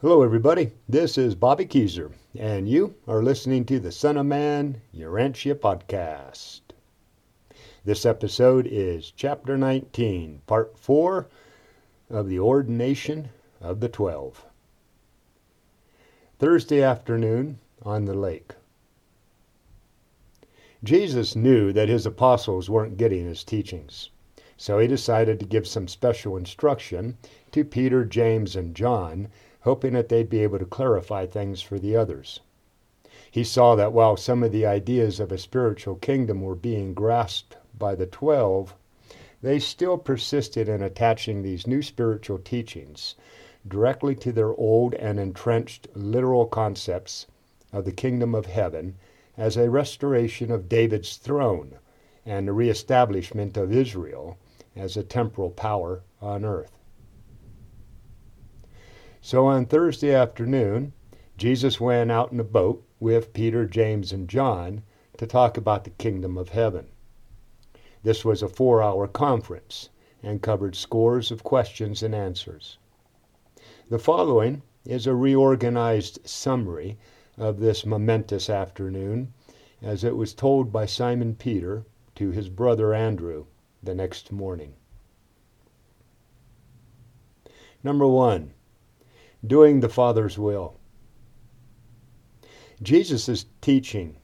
Hello, everybody. This is Bobby Kezer, and you are listening to the Son of Man Urantia podcast. This episode is Chapter 19, Part 4 of the Ordination of the Twelve. Thursday afternoon on the lake. Jesus knew that his apostles weren't getting his teachings, so he decided to give some special instruction to Peter, James, and John hoping that they'd be able to clarify things for the others. He saw that while some of the ideas of a spiritual kingdom were being grasped by the twelve, they still persisted in attaching these new spiritual teachings directly to their old and entrenched literal concepts of the kingdom of heaven as a restoration of David's throne and the reestablishment of Israel as a temporal power on earth. So on Thursday afternoon, Jesus went out in a boat with Peter, James, and John to talk about the kingdom of heaven. This was a four hour conference and covered scores of questions and answers. The following is a reorganized summary of this momentous afternoon as it was told by Simon Peter to his brother Andrew the next morning. Number one, doing the Father's will. Jesus' teaching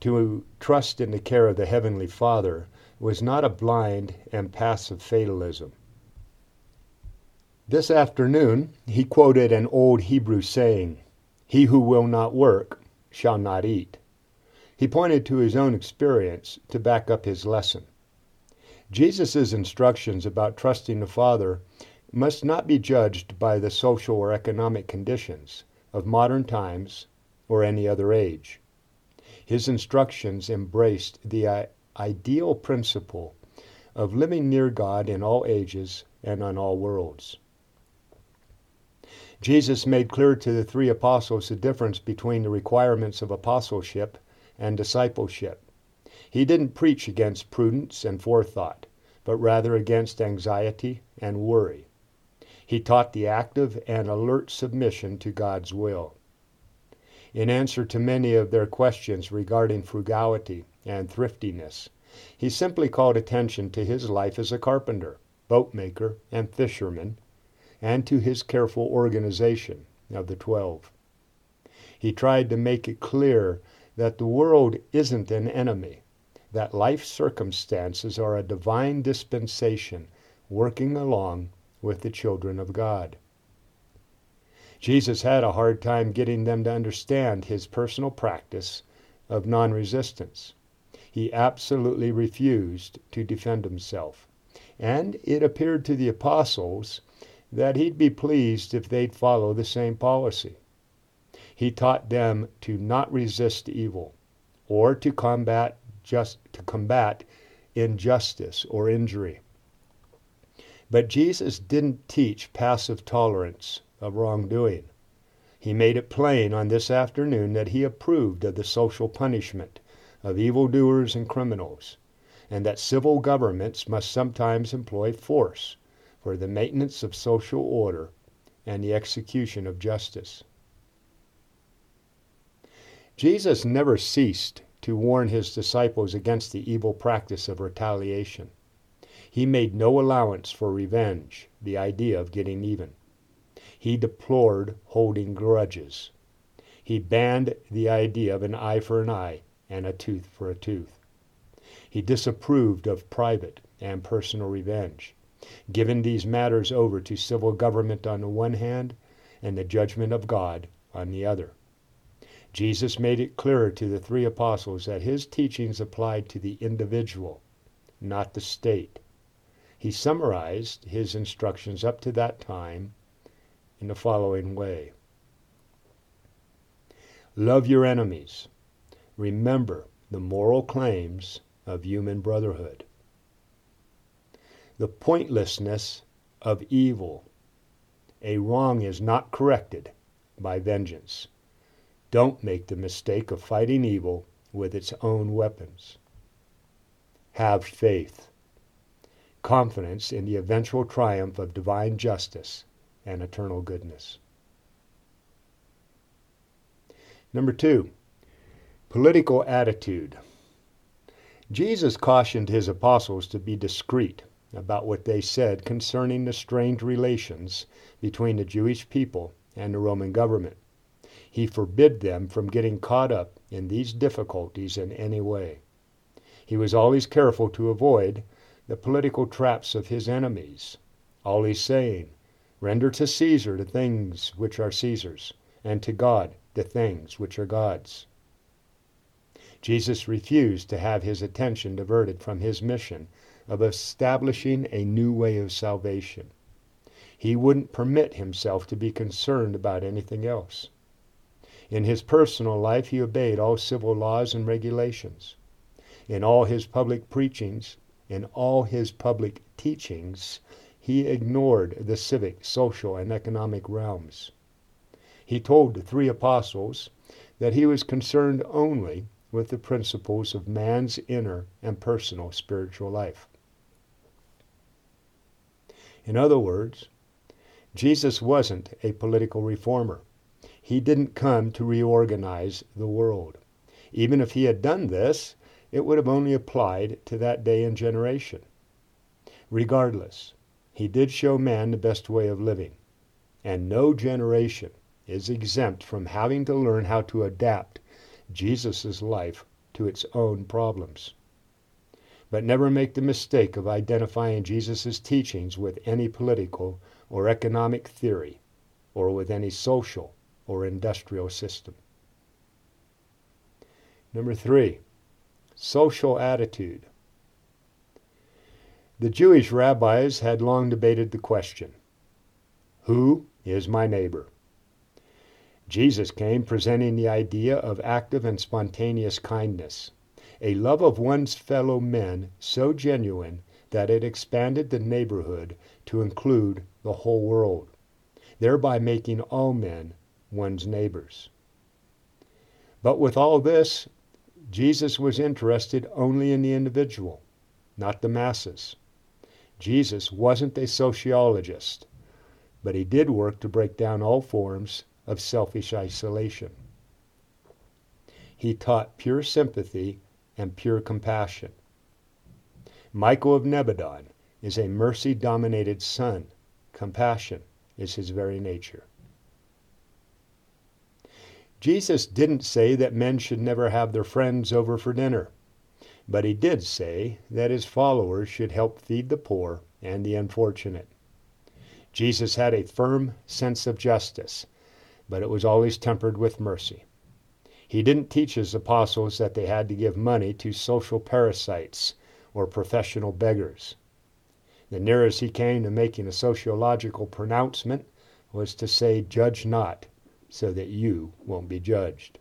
to trust in the care of the Heavenly Father was not a blind and passive fatalism. This afternoon, he quoted an old Hebrew saying, He who will not work shall not eat. He pointed to his own experience to back up his lesson. Jesus' instructions about trusting the Father must not be judged by the social or economic conditions of modern times or any other age. His instructions embraced the uh, ideal principle of living near God in all ages and on all worlds. Jesus made clear to the three apostles the difference between the requirements of apostleship and discipleship. He didn't preach against prudence and forethought, but rather against anxiety and worry. He taught the active and alert submission to God's will. In answer to many of their questions regarding frugality and thriftiness, he simply called attention to his life as a carpenter, boatmaker, and fisherman, and to his careful organization of the twelve. He tried to make it clear that the world isn't an enemy, that life circumstances are a divine dispensation working along with the children of God. Jesus had a hard time getting them to understand his personal practice of non resistance. He absolutely refused to defend himself. And it appeared to the apostles that he'd be pleased if they'd follow the same policy. He taught them to not resist evil or to combat just to combat injustice or injury. But Jesus didn't teach passive tolerance of wrongdoing. He made it plain on this afternoon that he approved of the social punishment of evildoers and criminals, and that civil governments must sometimes employ force for the maintenance of social order and the execution of justice. Jesus never ceased to warn his disciples against the evil practice of retaliation. He made no allowance for revenge, the idea of getting even. He deplored holding grudges. He banned the idea of an eye for an eye and a tooth for a tooth. He disapproved of private and personal revenge, giving these matters over to civil government on the one hand and the judgment of God on the other. Jesus made it clear to the three apostles that his teachings applied to the individual, not the state. He summarized his instructions up to that time in the following way Love your enemies. Remember the moral claims of human brotherhood. The pointlessness of evil. A wrong is not corrected by vengeance. Don't make the mistake of fighting evil with its own weapons. Have faith confidence in the eventual triumph of divine justice and eternal goodness. Number two, political attitude. Jesus cautioned his apostles to be discreet about what they said concerning the strained relations between the Jewish people and the Roman government. He forbid them from getting caught up in these difficulties in any way. He was always careful to avoid the political traps of his enemies, All he's saying, Render to Caesar the things which are Caesar's, and to God the things which are God's. Jesus refused to have his attention diverted from his mission of establishing a new way of salvation. He wouldn't permit himself to be concerned about anything else. In his personal life, he obeyed all civil laws and regulations. In all his public preachings, in all his public teachings, he ignored the civic, social, and economic realms. He told the three apostles that he was concerned only with the principles of man's inner and personal spiritual life. In other words, Jesus wasn't a political reformer. He didn't come to reorganize the world. Even if he had done this, it would have only applied to that day and generation. Regardless, he did show man the best way of living, and no generation is exempt from having to learn how to adapt Jesus' life to its own problems. But never make the mistake of identifying Jesus' teachings with any political or economic theory or with any social or industrial system. Number three, social attitude. The Jewish rabbis had long debated the question Who is my neighbor? Jesus came presenting the idea of active and spontaneous kindness, a love of one's fellow men so genuine that it expanded the neighborhood to include the whole world, thereby making all men one's neighbors. But with all this, Jesus was interested only in the individual, not the masses. Jesus wasn't a sociologist, but he did work to break down all forms of selfish isolation. He taught pure sympathy and pure compassion. Michael of Nebadon is a mercy dominated son. Compassion is his very nature. Jesus didn't say that men should never have their friends over for dinner, but he did say that his followers should help feed the poor and the unfortunate. Jesus had a firm sense of justice, but it was always tempered with mercy. He didn't teach his apostles that they had to give money to social parasites or professional beggars. The nearest he came to making a sociological pronouncement was to say, Judge not, so that you won't be judged.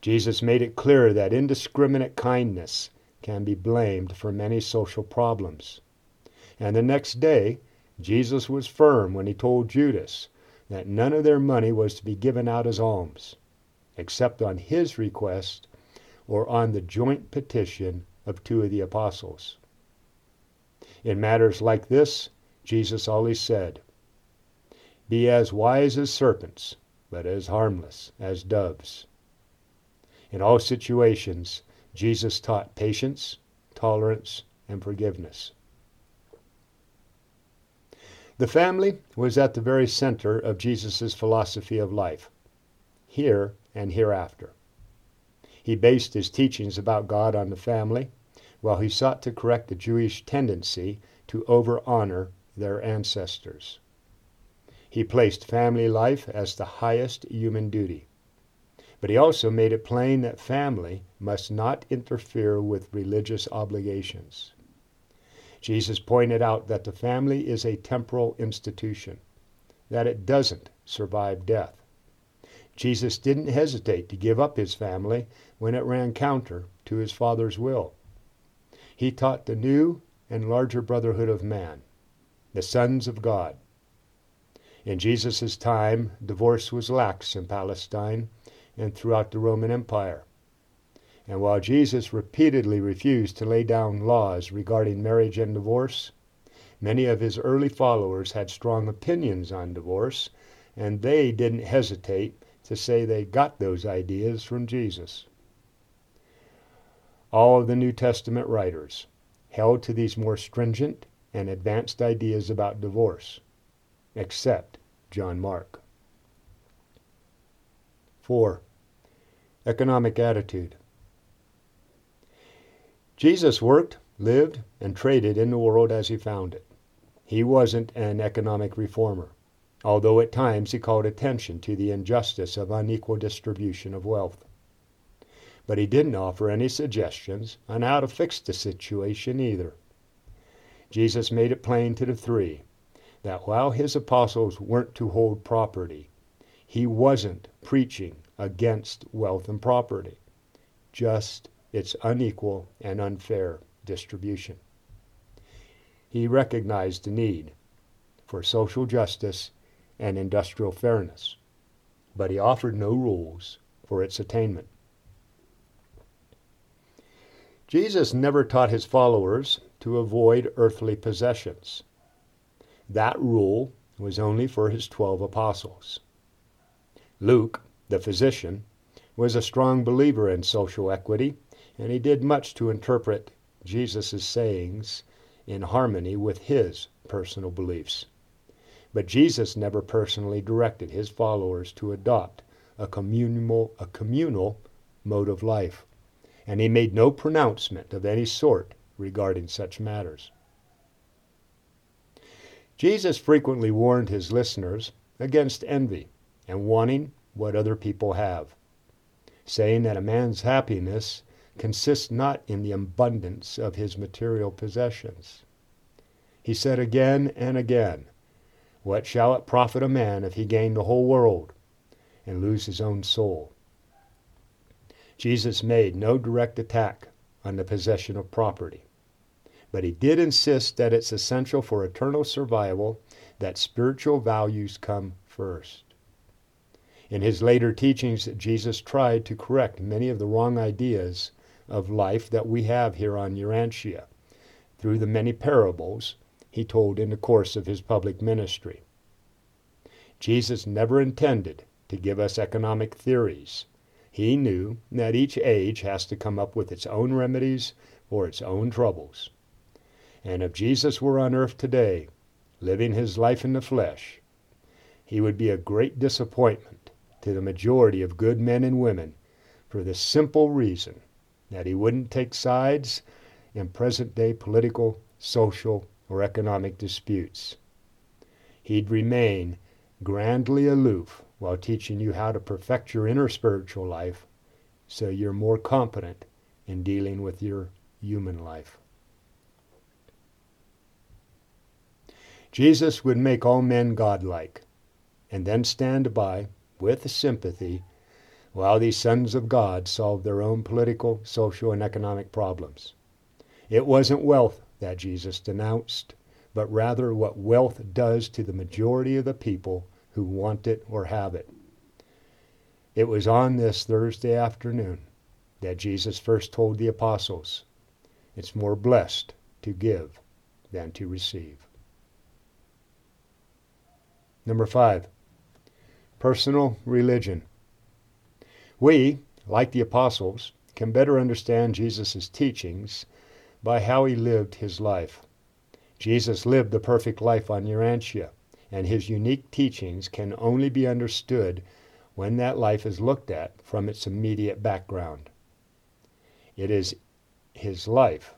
Jesus made it clear that indiscriminate kindness can be blamed for many social problems. And the next day, Jesus was firm when he told Judas that none of their money was to be given out as alms, except on his request or on the joint petition of two of the apostles. In matters like this, Jesus always said, be as wise as serpents, but as harmless as doves. In all situations, Jesus taught patience, tolerance, and forgiveness. The family was at the very center of Jesus' philosophy of life, here and hereafter. He based his teachings about God on the family, while he sought to correct the Jewish tendency to over honor their ancestors. He placed family life as the highest human duty. But he also made it plain that family must not interfere with religious obligations. Jesus pointed out that the family is a temporal institution, that it doesn't survive death. Jesus didn't hesitate to give up his family when it ran counter to his Father's will. He taught the new and larger brotherhood of man, the sons of God, in Jesus' time, divorce was lax in Palestine and throughout the Roman Empire. And while Jesus repeatedly refused to lay down laws regarding marriage and divorce, many of his early followers had strong opinions on divorce, and they didn't hesitate to say they got those ideas from Jesus. All of the New Testament writers held to these more stringent and advanced ideas about divorce, except John Mark. 4. Economic attitude. Jesus worked, lived, and traded in the world as he found it. He wasn't an economic reformer, although at times he called attention to the injustice of unequal distribution of wealth. But he didn't offer any suggestions on how to fix the situation either. Jesus made it plain to the three that while his apostles weren't to hold property, he wasn't preaching against wealth and property, just its unequal and unfair distribution. He recognized the need for social justice and industrial fairness, but he offered no rules for its attainment. Jesus never taught his followers to avoid earthly possessions. That rule was only for his twelve apostles. Luke, the physician, was a strong believer in social equity, and he did much to interpret Jesus' sayings in harmony with his personal beliefs. But Jesus never personally directed his followers to adopt a communal, a communal mode of life, and he made no pronouncement of any sort regarding such matters. Jesus frequently warned his listeners against envy and wanting what other people have, saying that a man's happiness consists not in the abundance of his material possessions. He said again and again, What shall it profit a man if he gain the whole world and lose his own soul? Jesus made no direct attack on the possession of property, but he did insist that it's essential for eternal survival that spiritual values come first. In his later teachings, Jesus tried to correct many of the wrong ideas of life that we have here on Urantia through the many parables he told in the course of his public ministry. Jesus never intended to give us economic theories. He knew that each age has to come up with its own remedies for its own troubles. And if Jesus were on earth today, living his life in the flesh, he would be a great disappointment to the majority of good men and women for the simple reason that he wouldn't take sides in present day political, social, or economic disputes. He'd remain grandly aloof while teaching you how to perfect your inner spiritual life so you're more competent in dealing with your human life. Jesus would make all men godlike and then stand by with sympathy while these sons of God solved their own political, social, and economic problems. It wasn't wealth that Jesus denounced, but rather what wealth does to the majority of the people who want it or have it. It was on this Thursday afternoon that Jesus first told the apostles, It's more blessed to give than to receive. Number five, personal religion. We, like the apostles, can better understand Jesus' teachings by how he lived his life. Jesus lived the perfect life on Urantia, and his unique teachings can only be understood when that life is looked at from its immediate background. It is his life,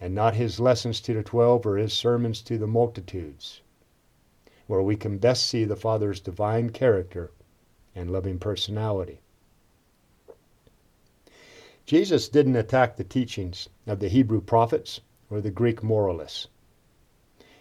and not his lessons to the twelve or his sermons to the multitudes, where we can best see the Father's divine character and loving personality. Jesus didn't attack the teachings of the Hebrew prophets or the Greek moralists.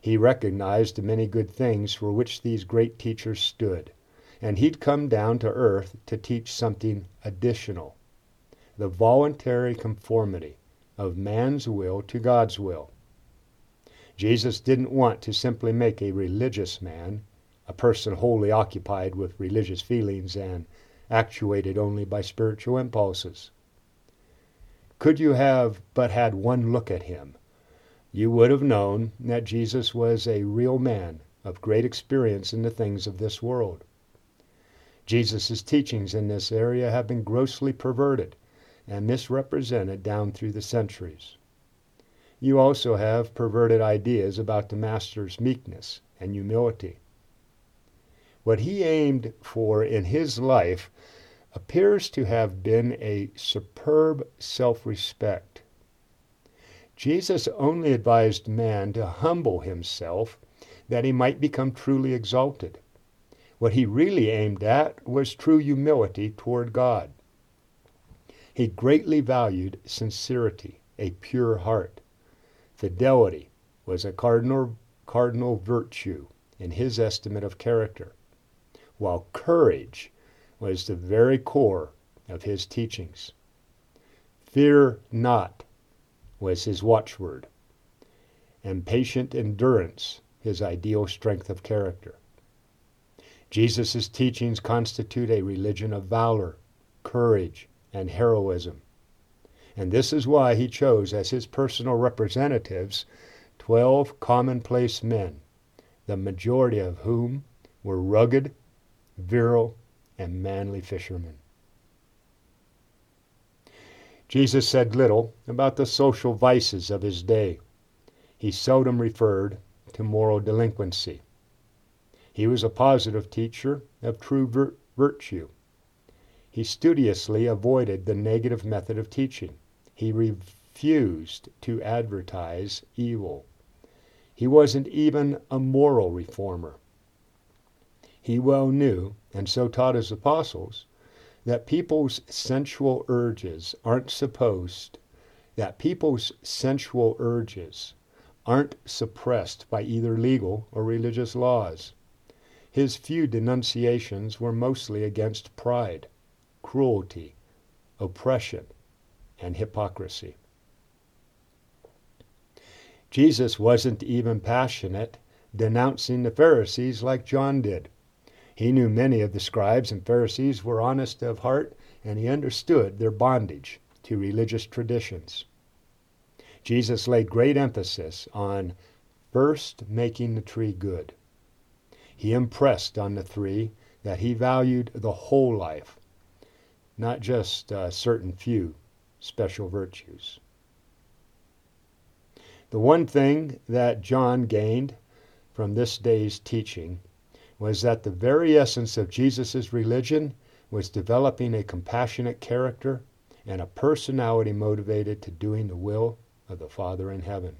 He recognized the many good things for which these great teachers stood, and he'd come down to earth to teach something additional the voluntary conformity of man's will to God's will. Jesus didn't want to simply make a religious man, a person wholly occupied with religious feelings and actuated only by spiritual impulses. Could you have but had one look at him, you would have known that Jesus was a real man of great experience in the things of this world. Jesus' teachings in this area have been grossly perverted and misrepresented down through the centuries. You also have perverted ideas about the Master's meekness and humility. What he aimed for in his life appears to have been a superb self respect. Jesus only advised man to humble himself that he might become truly exalted. What he really aimed at was true humility toward God. He greatly valued sincerity, a pure heart. Fidelity was a cardinal, cardinal virtue in his estimate of character, while courage was the very core of his teachings. Fear not was his watchword, and patient endurance his ideal strength of character. Jesus' teachings constitute a religion of valor, courage, and heroism. And this is why he chose as his personal representatives 12 commonplace men, the majority of whom were rugged, virile, and manly fishermen. Jesus said little about the social vices of his day. He seldom referred to moral delinquency. He was a positive teacher of true vir- virtue. He studiously avoided the negative method of teaching. He refused to advertise evil. He wasn't even a moral reformer. He well knew, and so taught his apostles, that people's sensual urges aren't supposed, that people's sensual urges aren't suppressed by either legal or religious laws. His few denunciations were mostly against pride, cruelty, oppression, and hypocrisy. Jesus wasn't even passionate denouncing the Pharisees like John did. He knew many of the scribes and Pharisees were honest of heart, and he understood their bondage to religious traditions. Jesus laid great emphasis on first making the tree good. He impressed on the three that he valued the whole life, not just a certain few special virtues. The one thing that John gained from this day's teaching was that the very essence of Jesus' religion was developing a compassionate character and a personality motivated to doing the will of the Father in heaven.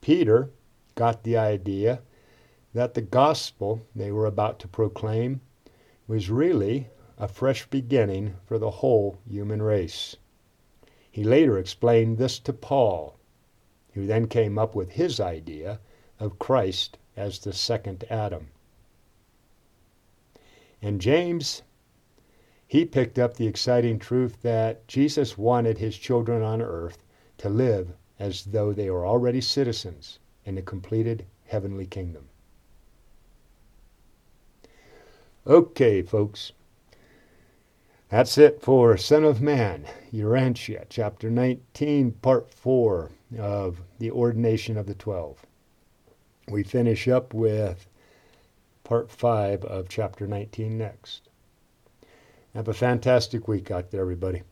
Peter got the idea that the gospel they were about to proclaim was really a fresh beginning for the whole human race. He later explained this to Paul, who then came up with his idea of Christ as the second Adam. And James, he picked up the exciting truth that Jesus wanted his children on earth to live as though they were already citizens in the completed heavenly kingdom. Okay, folks. That's it for Son of Man, Urantia, chapter 19, part 4 of the ordination of the Twelve. We finish up with part 5 of chapter 19 next. Have a fantastic week out there, everybody.